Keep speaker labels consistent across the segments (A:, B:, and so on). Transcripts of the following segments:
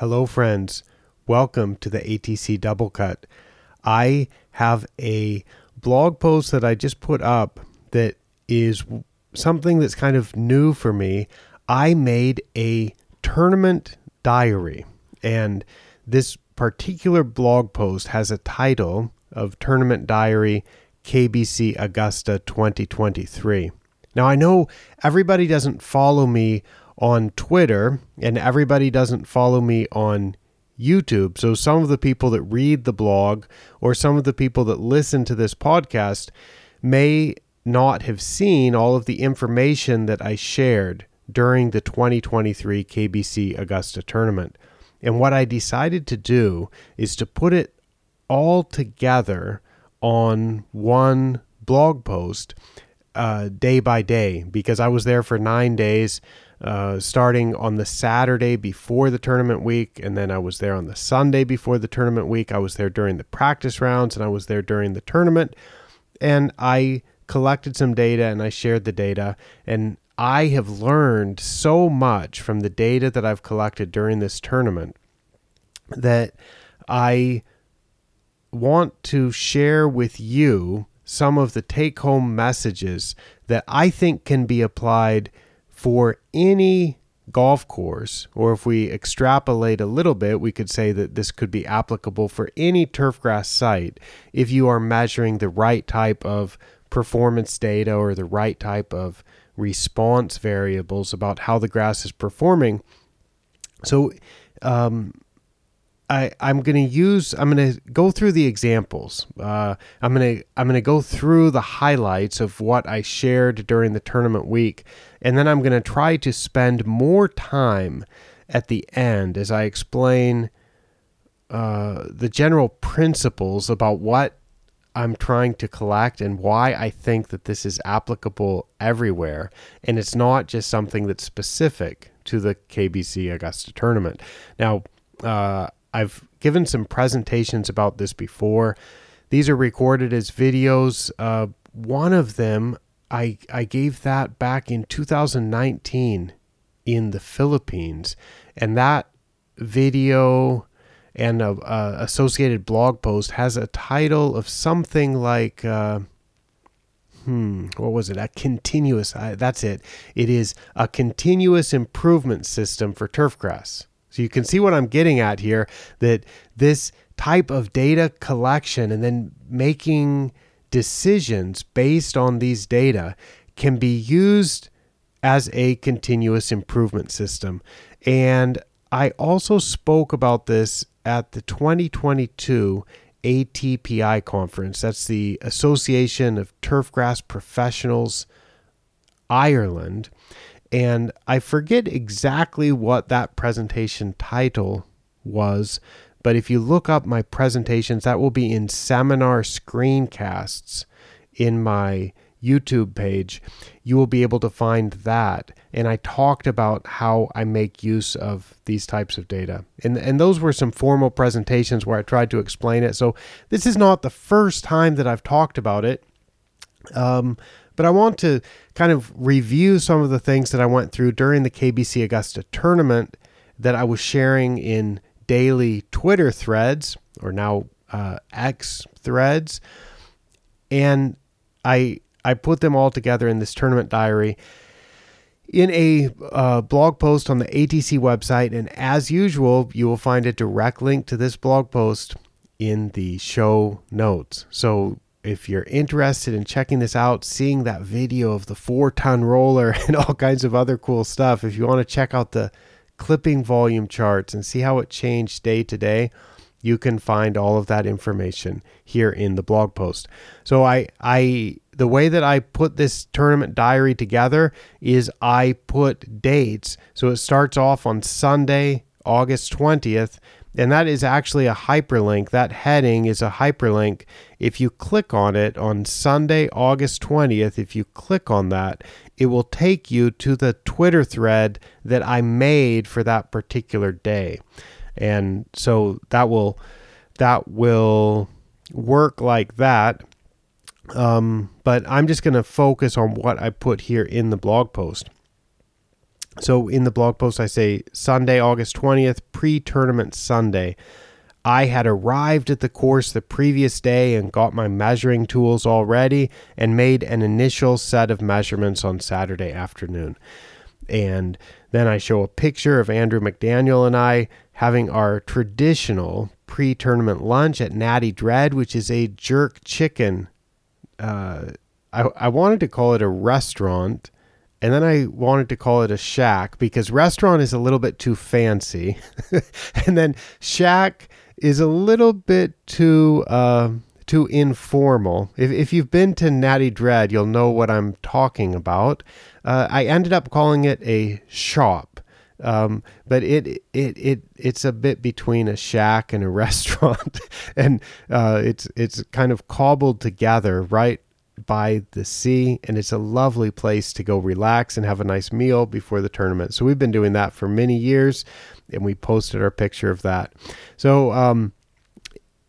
A: Hello, friends. Welcome to the ATC Doublecut. I have a blog post that I just put up that is something that's kind of new for me. I made a tournament diary, and this particular blog post has a title of Tournament Diary KBC Augusta 2023. Now, I know everybody doesn't follow me on Twitter and everybody doesn't follow me on YouTube. So, some of the people that read the blog or some of the people that listen to this podcast may not have seen all of the information that I shared during the 2023 KBC Augusta tournament. And what I decided to do is to put it all together on one blog post uh, day by day because I was there for nine days, uh, starting on the Saturday before the tournament week, and then I was there on the Sunday before the tournament week. I was there during the practice rounds, and I was there during the tournament. And I collected some data and I shared the data. And I have learned so much from the data that I've collected during this tournament that I want to share with you some of the take home messages that I think can be applied for any golf course, or if we extrapolate a little bit, we could say that this could be applicable for any turfgrass site if you are measuring the right type of performance data or the right type of response variables about how the grass is performing. So, um, I, I'm going to use I'm going to go through the examples. Uh, I'm going to I'm to go through the highlights of what I shared during the tournament week, and then I'm going to try to spend more time at the end as I explain uh, the general principles about what I'm trying to collect and why I think that this is applicable everywhere, and it's not just something that's specific to the KBC Augusta tournament. Now. Uh, I've given some presentations about this before. These are recorded as videos. Uh, one of them, I, I gave that back in 2019 in the Philippines. And that video and a, a associated blog post has a title of something like. Uh, hmm, what was it? A continuous, uh, that's it. It is a continuous improvement system for turfgrass. So you can see what I'm getting at here that this type of data collection and then making decisions based on these data can be used as a continuous improvement system. And I also spoke about this at the 2022 ATPI conference. That's the Association of Turfgrass Professionals Ireland. And I forget exactly what that presentation title was, but if you look up my presentations, that will be in seminar screencasts in my YouTube page. You will be able to find that. And I talked about how I make use of these types of data. And, and those were some formal presentations where I tried to explain it. So this is not the first time that I've talked about it. Um, but I want to kind of review some of the things that I went through during the KBC Augusta tournament that I was sharing in daily Twitter threads or now uh, X threads. And I I put them all together in this tournament diary in a uh, blog post on the ATC website. And as usual, you will find a direct link to this blog post in the show notes. So if you're interested in checking this out, seeing that video of the four ton roller and all kinds of other cool stuff, if you want to check out the clipping volume charts and see how it changed day to day, you can find all of that information here in the blog post. So I I the way that I put this tournament diary together is I put dates. So it starts off on Sunday, August 20th and that is actually a hyperlink. That heading is a hyperlink. If you click on it on Sunday, August 20th, if you click on that, it will take you to the Twitter thread that I made for that particular day. And so that will that will work like that. Um, but I'm just going to focus on what I put here in the blog post. So in the blog post, I say Sunday, August 20th, pre tournament Sunday. I had arrived at the course the previous day and got my measuring tools all ready and made an initial set of measurements on Saturday afternoon. And then I show a picture of Andrew McDaniel and I having our traditional pre tournament lunch at Natty Dread, which is a jerk chicken. Uh, I, I wanted to call it a restaurant and then I wanted to call it a shack because restaurant is a little bit too fancy. and then shack is a little bit too uh, too informal. If, if you've been to Natty Dread, you'll know what I'm talking about. Uh, I ended up calling it a shop, um, but it, it it it's a bit between a shack and a restaurant, and uh, it's it's kind of cobbled together right by the sea, and it's a lovely place to go relax and have a nice meal before the tournament. So we've been doing that for many years, and we posted our picture of that. So um,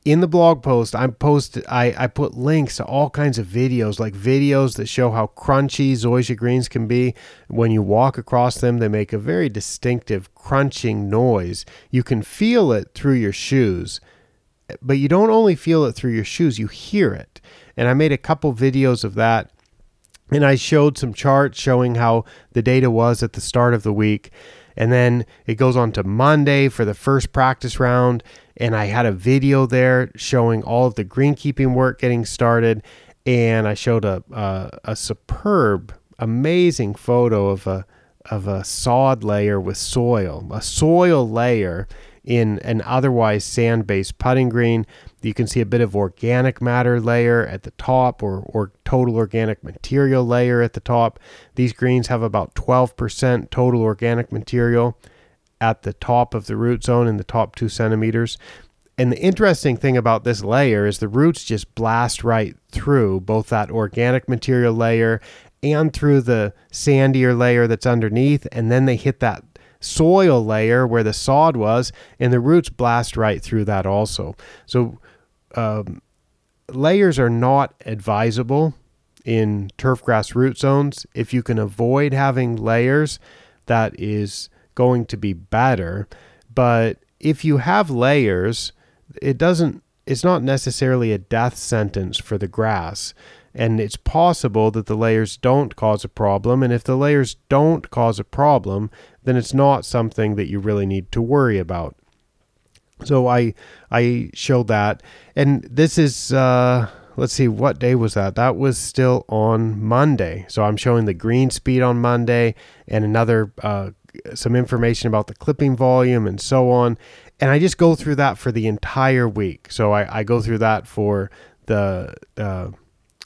A: in the blog post, I post I, I put links to all kinds of videos, like videos that show how crunchy zoysia greens can be. When you walk across them, they make a very distinctive crunching noise. You can feel it through your shoes, but you don't only feel it through your shoes, you hear it. And I made a couple videos of that. And I showed some charts showing how the data was at the start of the week. And then it goes on to Monday for the first practice round. And I had a video there showing all of the greenkeeping work getting started. And I showed a, a, a superb, amazing photo of a, of a sod layer with soil, a soil layer in an otherwise sand based putting green. You can see a bit of organic matter layer at the top or, or total organic material layer at the top. These greens have about 12% total organic material at the top of the root zone in the top two centimeters. And the interesting thing about this layer is the roots just blast right through both that organic material layer and through the sandier layer that's underneath. And then they hit that soil layer where the sod was, and the roots blast right through that also. So, um, layers are not advisable in turfgrass root zones. If you can avoid having layers, that is going to be better. But if you have layers, it doesn't it's not necessarily a death sentence for the grass. And it's possible that the layers don't cause a problem. And if the layers don't cause a problem, then it's not something that you really need to worry about. So I I showed that, and this is uh, let's see what day was that? That was still on Monday. So I'm showing the green speed on Monday and another uh, some information about the clipping volume and so on. And I just go through that for the entire week. So I, I go through that for the uh,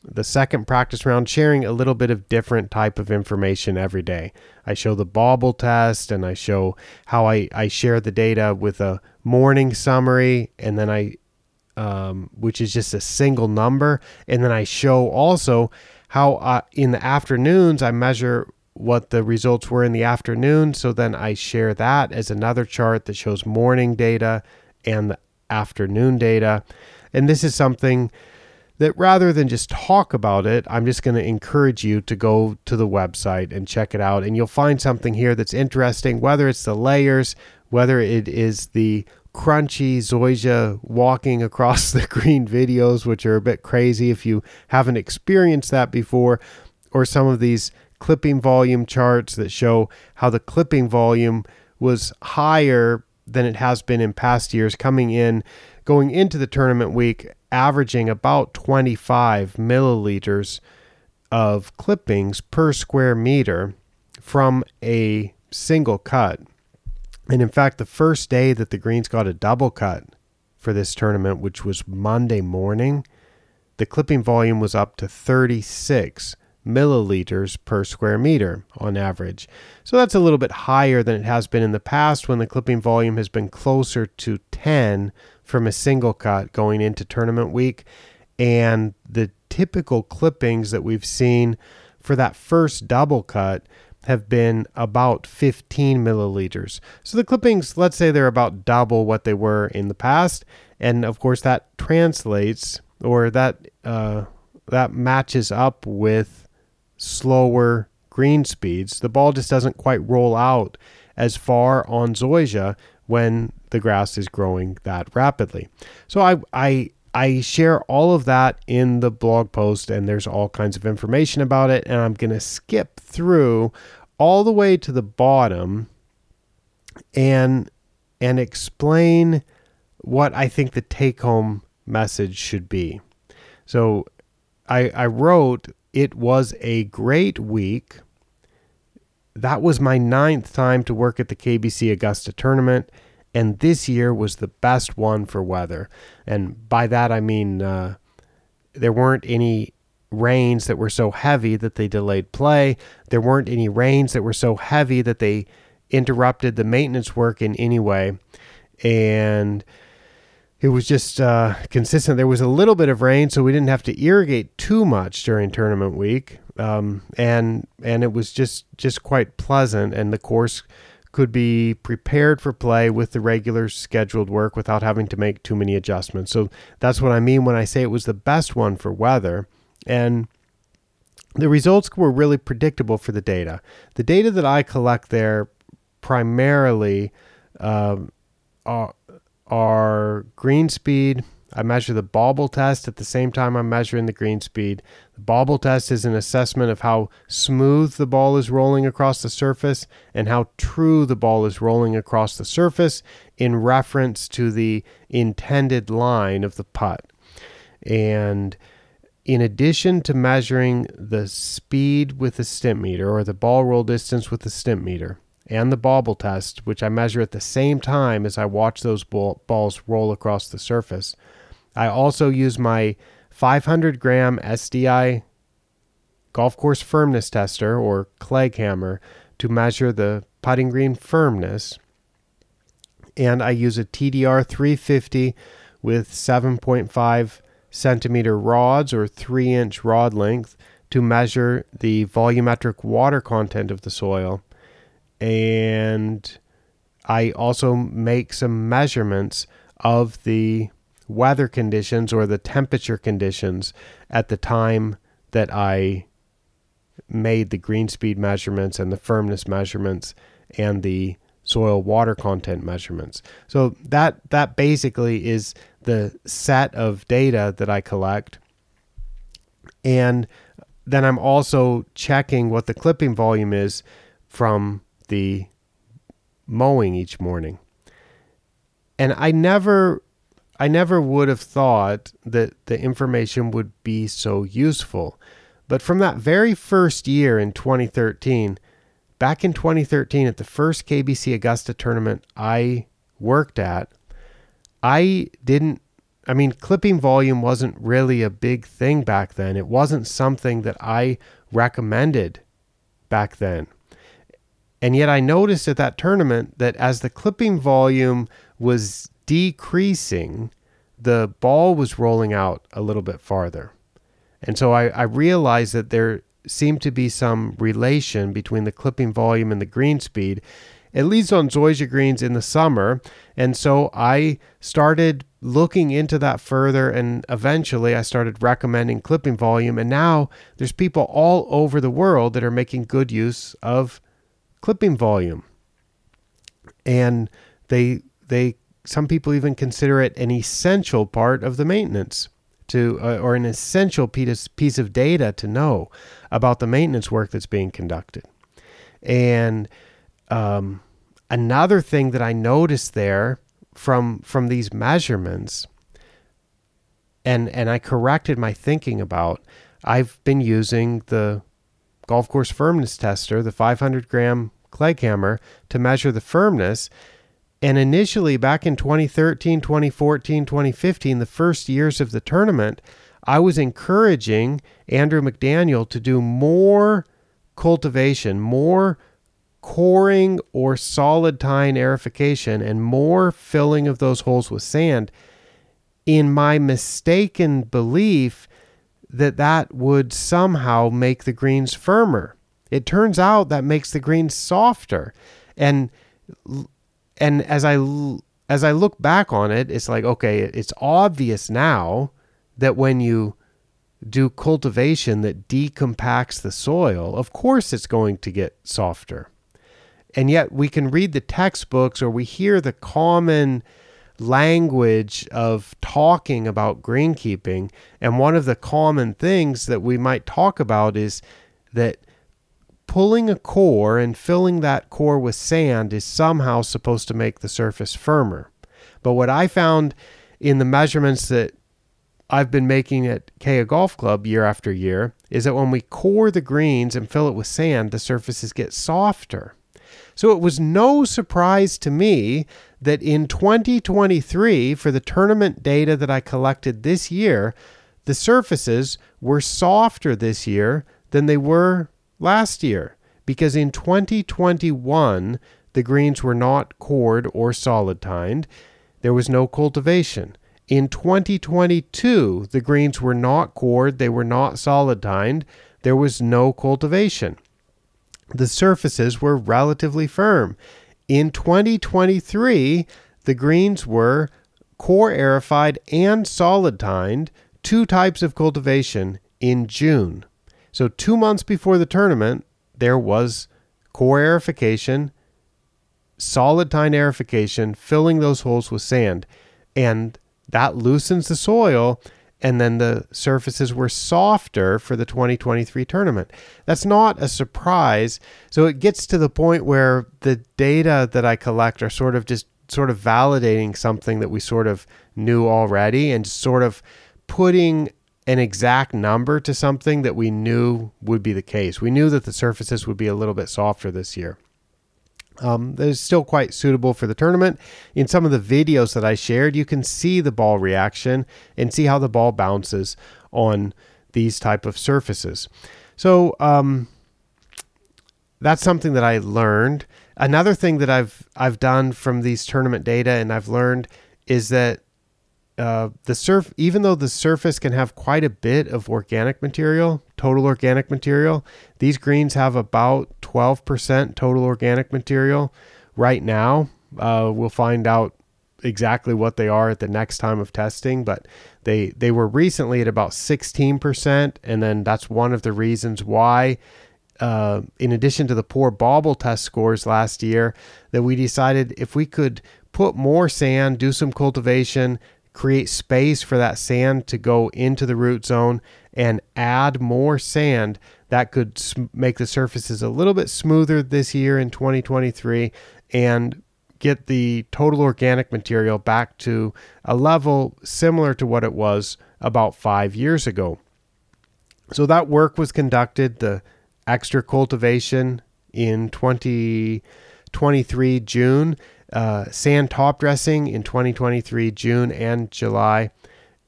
A: the second practice round, sharing a little bit of different type of information every day. I show the bobble test and I show how I, I share the data with a morning summary and then I, um, which is just a single number. And then I show also how uh, in the afternoons I measure what the results were in the afternoon. So then I share that as another chart that shows morning data and the afternoon data. And this is something that rather than just talk about it, I'm just going to encourage you to go to the website and check it out. And you'll find something here that's interesting, whether it's the layers, whether it is the crunchy Zoysia walking across the green videos, which are a bit crazy if you haven't experienced that before, or some of these clipping volume charts that show how the clipping volume was higher than it has been in past years coming in going into the tournament week averaging about 25 milliliters of clippings per square meter from a single cut. And in fact, the first day that the Greens got a double cut for this tournament, which was Monday morning, the clipping volume was up to 36 milliliters per square meter on average. So that's a little bit higher than it has been in the past when the clipping volume has been closer to 10 from a single cut going into tournament week. And the typical clippings that we've seen for that first double cut have been about 15 milliliters. So the clippings, let's say they're about double what they were in the past. And of course, that translates or that, uh, that matches up with slower green speeds. The ball just doesn't quite roll out as far on zoysia when the grass is growing that rapidly. So I I I share all of that in the blog post and there's all kinds of information about it and I'm going to skip through all the way to the bottom and and explain what I think the take home message should be. So I I wrote it was a great week. That was my ninth time to work at the KBC Augusta tournament, and this year was the best one for weather. And by that I mean uh, there weren't any rains that were so heavy that they delayed play. There weren't any rains that were so heavy that they interrupted the maintenance work in any way. And it was just uh, consistent. There was a little bit of rain, so we didn't have to irrigate too much during tournament week, um, and and it was just just quite pleasant. And the course could be prepared for play with the regular scheduled work without having to make too many adjustments. So that's what I mean when I say it was the best one for weather. And the results were really predictable for the data. The data that I collect there primarily um, are, are green speed. I measure the bobble test at the same time I'm measuring the green speed. The bobble test is an assessment of how smooth the ball is rolling across the surface and how true the ball is rolling across the surface in reference to the intended line of the putt. And in addition to measuring the speed with the Stimpmeter or the ball roll distance with the Stimpmeter and the bobble test, which I measure at the same time as I watch those ball, balls roll across the surface, I also use my 500 gram SDI golf course firmness tester or Clegg hammer to measure the putting green firmness. And I use a TDR 350 with 7.5 centimeter rods or three inch rod length to measure the volumetric water content of the soil. And I also make some measurements of the weather conditions or the temperature conditions at the time that I made the green speed measurements and the firmness measurements and the soil water content measurements. So that that basically is the set of data that I collect. And then I'm also checking what the clipping volume is from the mowing each morning. And I never I never would have thought that the information would be so useful. But from that very first year in 2013, back in 2013 at the first KBC Augusta tournament I worked at, I didn't I mean clipping volume wasn't really a big thing back then. It wasn't something that I recommended back then. And yet I noticed at that tournament that as the clipping volume was decreasing, the ball was rolling out a little bit farther. And so I, I realized that there seemed to be some relation between the clipping volume and the green speed, at least on Zoysia greens in the summer. And so I started looking into that further and eventually I started recommending clipping volume. And now there's people all over the world that are making good use of clipping volume. And they they some people even consider it an essential part of the maintenance to uh, or an essential piece of data to know about the maintenance work that's being conducted. And um, another thing that I noticed there from from these measurements, and and I corrected my thinking about. I've been using the golf course firmness tester, the 500 gram Clegg hammer, to measure the firmness and initially, back in 2013, 2014, 2015, the first years of the tournament, I was encouraging Andrew McDaniel to do more cultivation, more coring or solid tine aerification, and more filling of those holes with sand in my mistaken belief that that would somehow make the greens firmer. It turns out that makes the greens softer. And and as I as I look back on it, it's like okay, it's obvious now that when you do cultivation that decompacts the soil, of course it's going to get softer. And yet we can read the textbooks or we hear the common language of talking about greenkeeping. And one of the common things that we might talk about is that pulling a core and filling that core with sand is somehow supposed to make the surface firmer. But what I found in the measurements that I've been making at Keya Golf Club year after year is that when we core the greens and fill it with sand, the surfaces get softer. So it was no surprise to me that in 2023, for the tournament data that I collected this year, the surfaces were softer this year than they were last year. Because in 2021, the greens were not cored or solid tined, there was no cultivation. In 2022, the greens were not cored, they were not solid tined, there was no cultivation. The surfaces were relatively firm. In 2023, the greens were core aerified and solid tined, two types of cultivation in June. So, two months before the tournament, there was core aerification, solid tine aerification, filling those holes with sand. And that loosens the soil and then the surfaces were softer for the 2023 tournament. That's not a surprise. So it gets to the point where the data that I collect are sort of just sort of validating something that we sort of knew already and sort of putting an exact number to something that we knew would be the case. We knew that the surfaces would be a little bit softer this year. Um, that is still quite suitable for the tournament. In some of the videos that I shared, you can see the ball reaction and see how the ball bounces on these type of surfaces. So um, that's something that I learned. Another thing that I've I've done from these tournament data and I've learned is that uh, the surf, even though the surface can have quite a bit of organic material, total organic material, these greens have about 12% total organic material right now. Uh, we'll find out exactly what they are at the next time of testing, but they they were recently at about 16%, and then that's one of the reasons why. Uh, in addition to the poor bobble test scores last year, that we decided if we could put more sand, do some cultivation, create space for that sand to go into the root zone and add more sand that could make the surfaces a little bit smoother this year in 2023 and get the total organic material back to a level similar to what it was about five years ago. So that work was conducted, the extra cultivation in 2023 June uh, sand top dressing in 2023, June and July.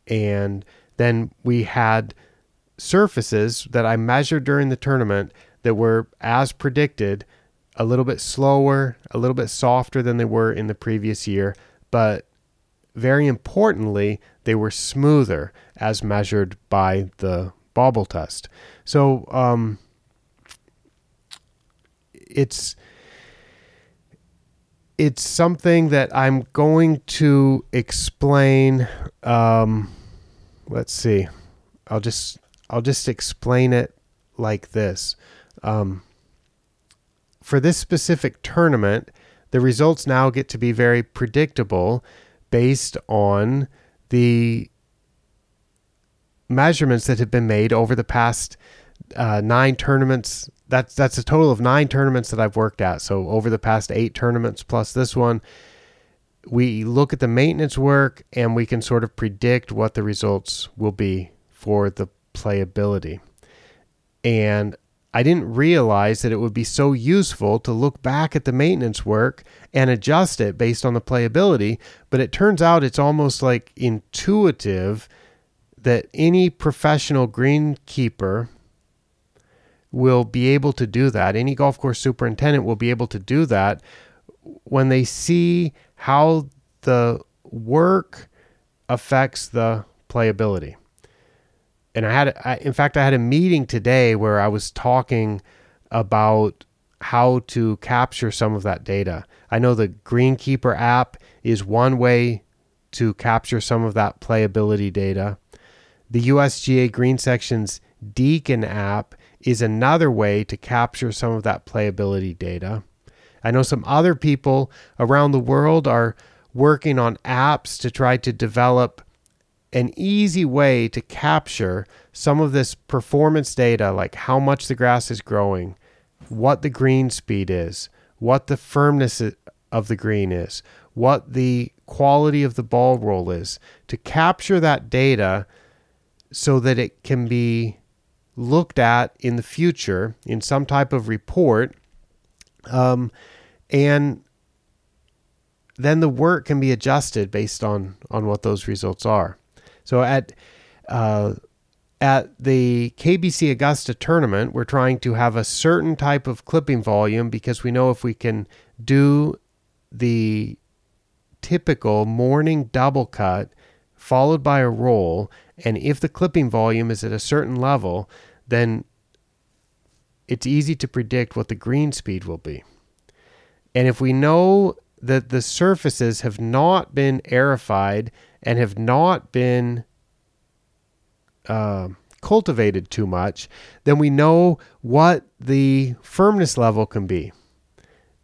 A: And then we had surfaces that I measured during the tournament that were, as predicted, a little bit slower, a little bit softer than they were in the previous year. But very importantly, they were smoother as measured by the bobble test. So um, it's it's something that I'm going to explain. Um, let's see. I'll just I'll just explain it like this. Um, for this specific tournament, the results now get to be very predictable based on the measurements that have been made over the past uh, nine tournaments that's that's a total of nine tournaments that I've worked at. So over the past eight tournaments plus this one, we look at the maintenance work and we can sort of predict what the results will be for the playability. And I didn't realize that it would be so useful to look back at the maintenance work and adjust it based on the playability. But it turns out it's almost like intuitive that any professional greenkeeper will be able to do that. Any golf course superintendent will be able to do that when they see how the work affects the playability. And I had, I, in fact, I had a meeting today where I was talking about how to capture some of that data. I know the Greenkeeper app is one way to capture some of that playability data. The USGA Green Sections Deacon app is another way to capture some of that playability data. I know some other people around the world are working on apps to try to develop an easy way to capture some of this performance data, like how much the grass is growing, what the green speed is, what the firmness of the green is, what the quality of the ball roll is, to capture that data so that it can be looked at in the future in some type of report. Um, and then the work can be adjusted based on on what those results are. So at uh, at the KBC Augusta tournament, we're trying to have a certain type of clipping volume because we know if we can do the typical morning double cut followed by a roll, and if the clipping volume is at a certain level, then it's easy to predict what the green speed will be. And if we know that the surfaces have not been aerified and have not been uh, cultivated too much, then we know what the firmness level can be.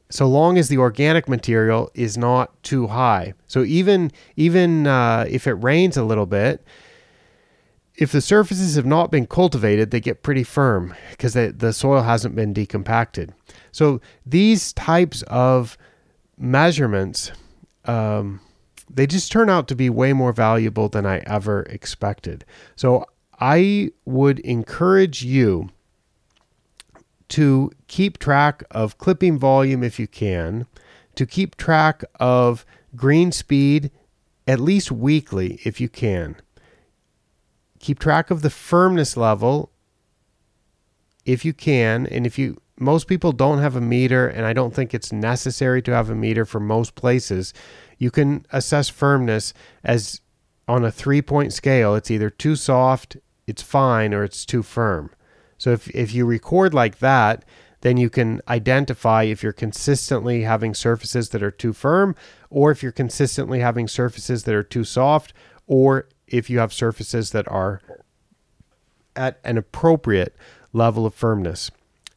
A: So long as the organic material is not too high. So even even uh, if it rains a little bit, if the surfaces have not been cultivated, they get pretty firm because the soil hasn't been decompacted. So these types of measurements, um, they just turn out to be way more valuable than I ever expected. So I would encourage you to keep track of clipping volume if you can, to keep track of green speed at least weekly if you can. Keep track of the firmness level if you can, and if you most people don't have a meter, and I don't think it's necessary to have a meter for most places. You can assess firmness as on a three point scale. It's either too soft, it's fine, or it's too firm. So if, if you record like that, then you can identify if you're consistently having surfaces that are too firm, or if you're consistently having surfaces that are too soft, or if you have surfaces that are at an appropriate level of firmness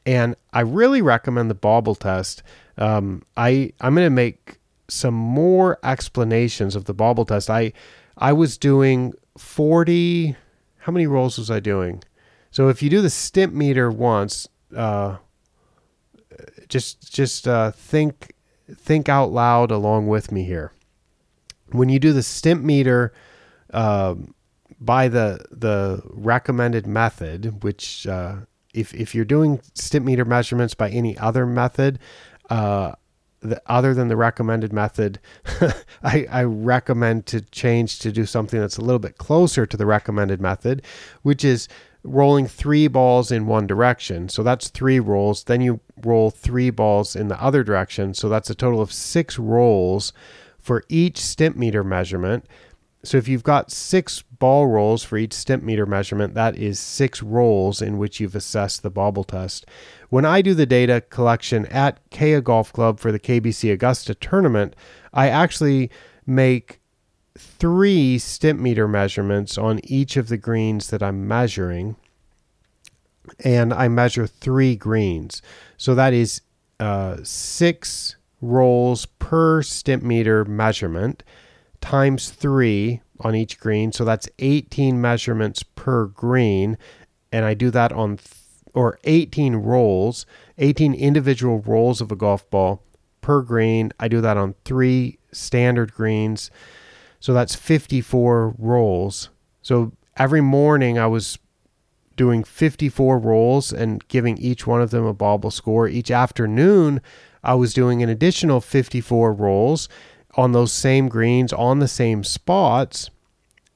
A: and I really recommend the bobble test. Um, I I'm going to make some more explanations of the bobble test. I I was doing 40. How many rolls was I doing? So if you do the stimp meter once, uh, just just uh, think think out loud along with me here. When you do the Stimpmeter uh, by the the recommended method, which uh, if if you're doing Stimpmeter measurements by any other method, uh, the, other than the recommended method, I, I recommend to change to do something that's a little bit closer to the recommended method, which is rolling three balls in one direction. So that's three rolls. Then you roll three balls in the other direction. So that's a total of six rolls for each Stimpmeter measurement. So if you've got six ball rolls for each stimp meter measurement, that is six rolls in which you've assessed the bobble test. When I do the data collection at Keya Golf Club for the KBC Augusta tournament, I actually make three stimp meter measurements on each of the greens that I'm measuring. And I measure three greens. So that is uh, six rolls per stimp meter measurement times three on each green. So that's 18 measurements per green. And I do that on, th- or 18 rolls, 18 individual rolls of a golf ball per green. I do that on three standard greens. So that's 54 rolls. So every morning I was doing 54 rolls and giving each one of them a bobble score. Each afternoon, I was doing an additional 54 rolls on those same greens on the same spots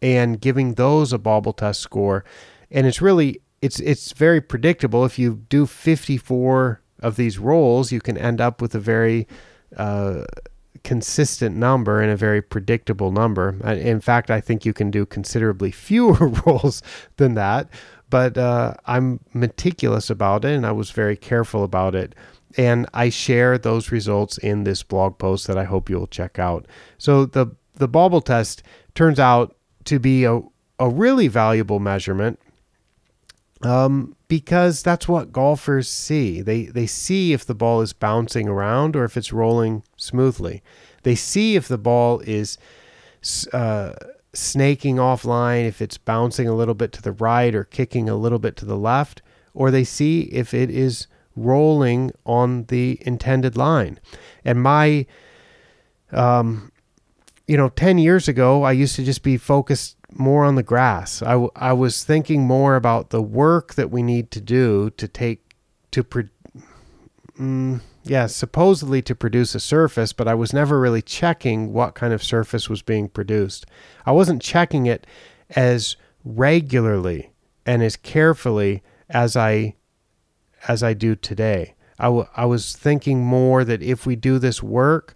A: and giving those a bobble test score. And it's really it's it's very predictable. If you do 54 of these rolls, you can end up with a very uh, consistent number and a very predictable number. In fact, I think you can do considerably fewer rolls than that. But uh, I'm meticulous about it, and I was very careful about it and I share those results in this blog post that I hope you'll check out. So the the bobble test turns out to be a, a really valuable measurement um, because that's what golfers see. They they see if the ball is bouncing around or if it's rolling smoothly. They see if the ball is uh, snaking offline, if it's bouncing a little bit to the right or kicking a little bit to the left, or they see if it is rolling on the intended line. And my, um, you know, 10 years ago, I used to just be focused more on the grass. I, w- I was thinking more about the work that we need to do to take, to, pro- mm, yeah, supposedly to produce a surface, but I was never really checking what kind of surface was being produced. I wasn't checking it as regularly and as carefully as I as I do today. I, w- I was thinking more that if we do this work,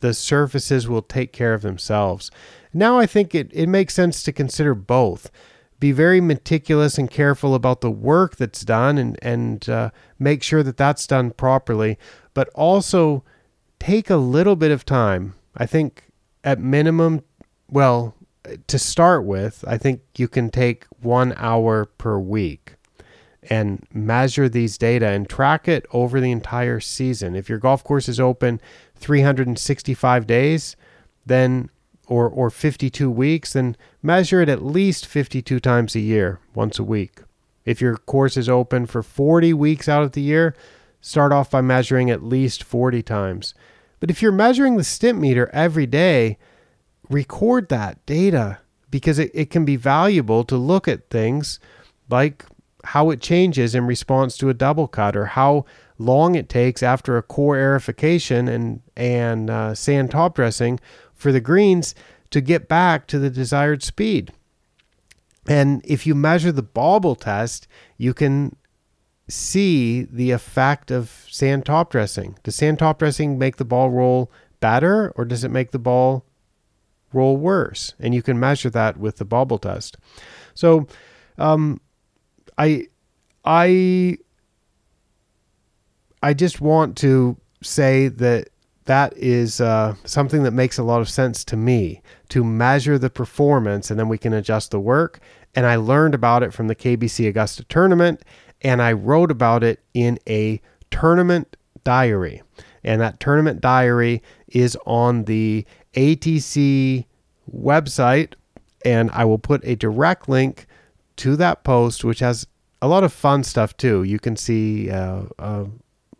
A: the surfaces will take care of themselves. Now I think it, it makes sense to consider both. Be very meticulous and careful about the work that's done and, and uh, make sure that that's done properly, but also take a little bit of time. I think at minimum, well, to start with, I think you can take one hour per week and measure these data and track it over the entire season. If your golf course is open 365 days, then or or 52 weeks, then measure it at least 52 times a year, once a week. If your course is open for 40 weeks out of the year, start off by measuring at least 40 times. But if you're measuring the Stimpmeter every day, record that data because it, it can be valuable to look at things like how it changes in response to a double cut or how long it takes after a core aerification and and uh, sand top dressing for the greens to get back to the desired speed. And if you measure the bobble test, you can see the effect of sand top dressing. Does sand top dressing make the ball roll better or does it make the ball roll worse? And you can measure that with the bobble test. So, um, I, I, I just want to say that that is uh, something that makes a lot of sense to me to measure the performance and then we can adjust the work. And I learned about it from the KBC Augusta tournament and I wrote about it in a tournament diary. And that tournament diary is on the ATC website. And I will put a direct link to that post, which has a lot of fun stuff too. You can see, uh, uh,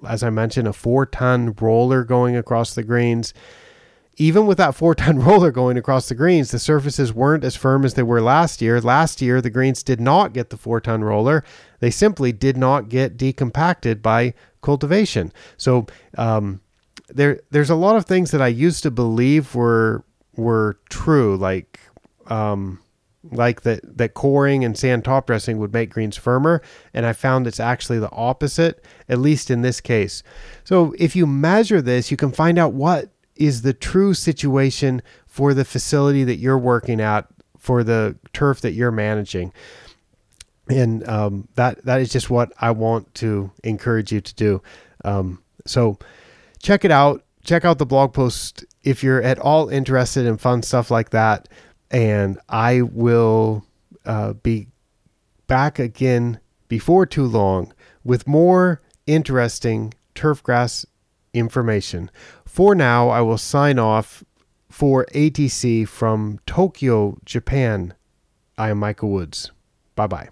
A: as I mentioned, a four ton roller going across the greens even with that four ton roller going across the greens, the surfaces weren't as firm as they were last year. Last year, the greens did not get the four ton roller. They simply did not get decompacted by cultivation. So um, there, there's a lot of things that I used to believe were were true, like um, like that that coring and sand top dressing would make greens firmer, and I found it's actually the opposite, at least in this case. So if you measure this, you can find out what is the true situation for the facility that you're working at for the turf that you're managing and um, that that is just what I want to encourage you to do. Um, so check it out. Check out the blog post if you're at all interested in fun stuff like that. And I will uh, be back again before too long with more interesting turfgrass information. For now, I will sign off for ATC from Tokyo, Japan. I am Micah Woods. Bye bye.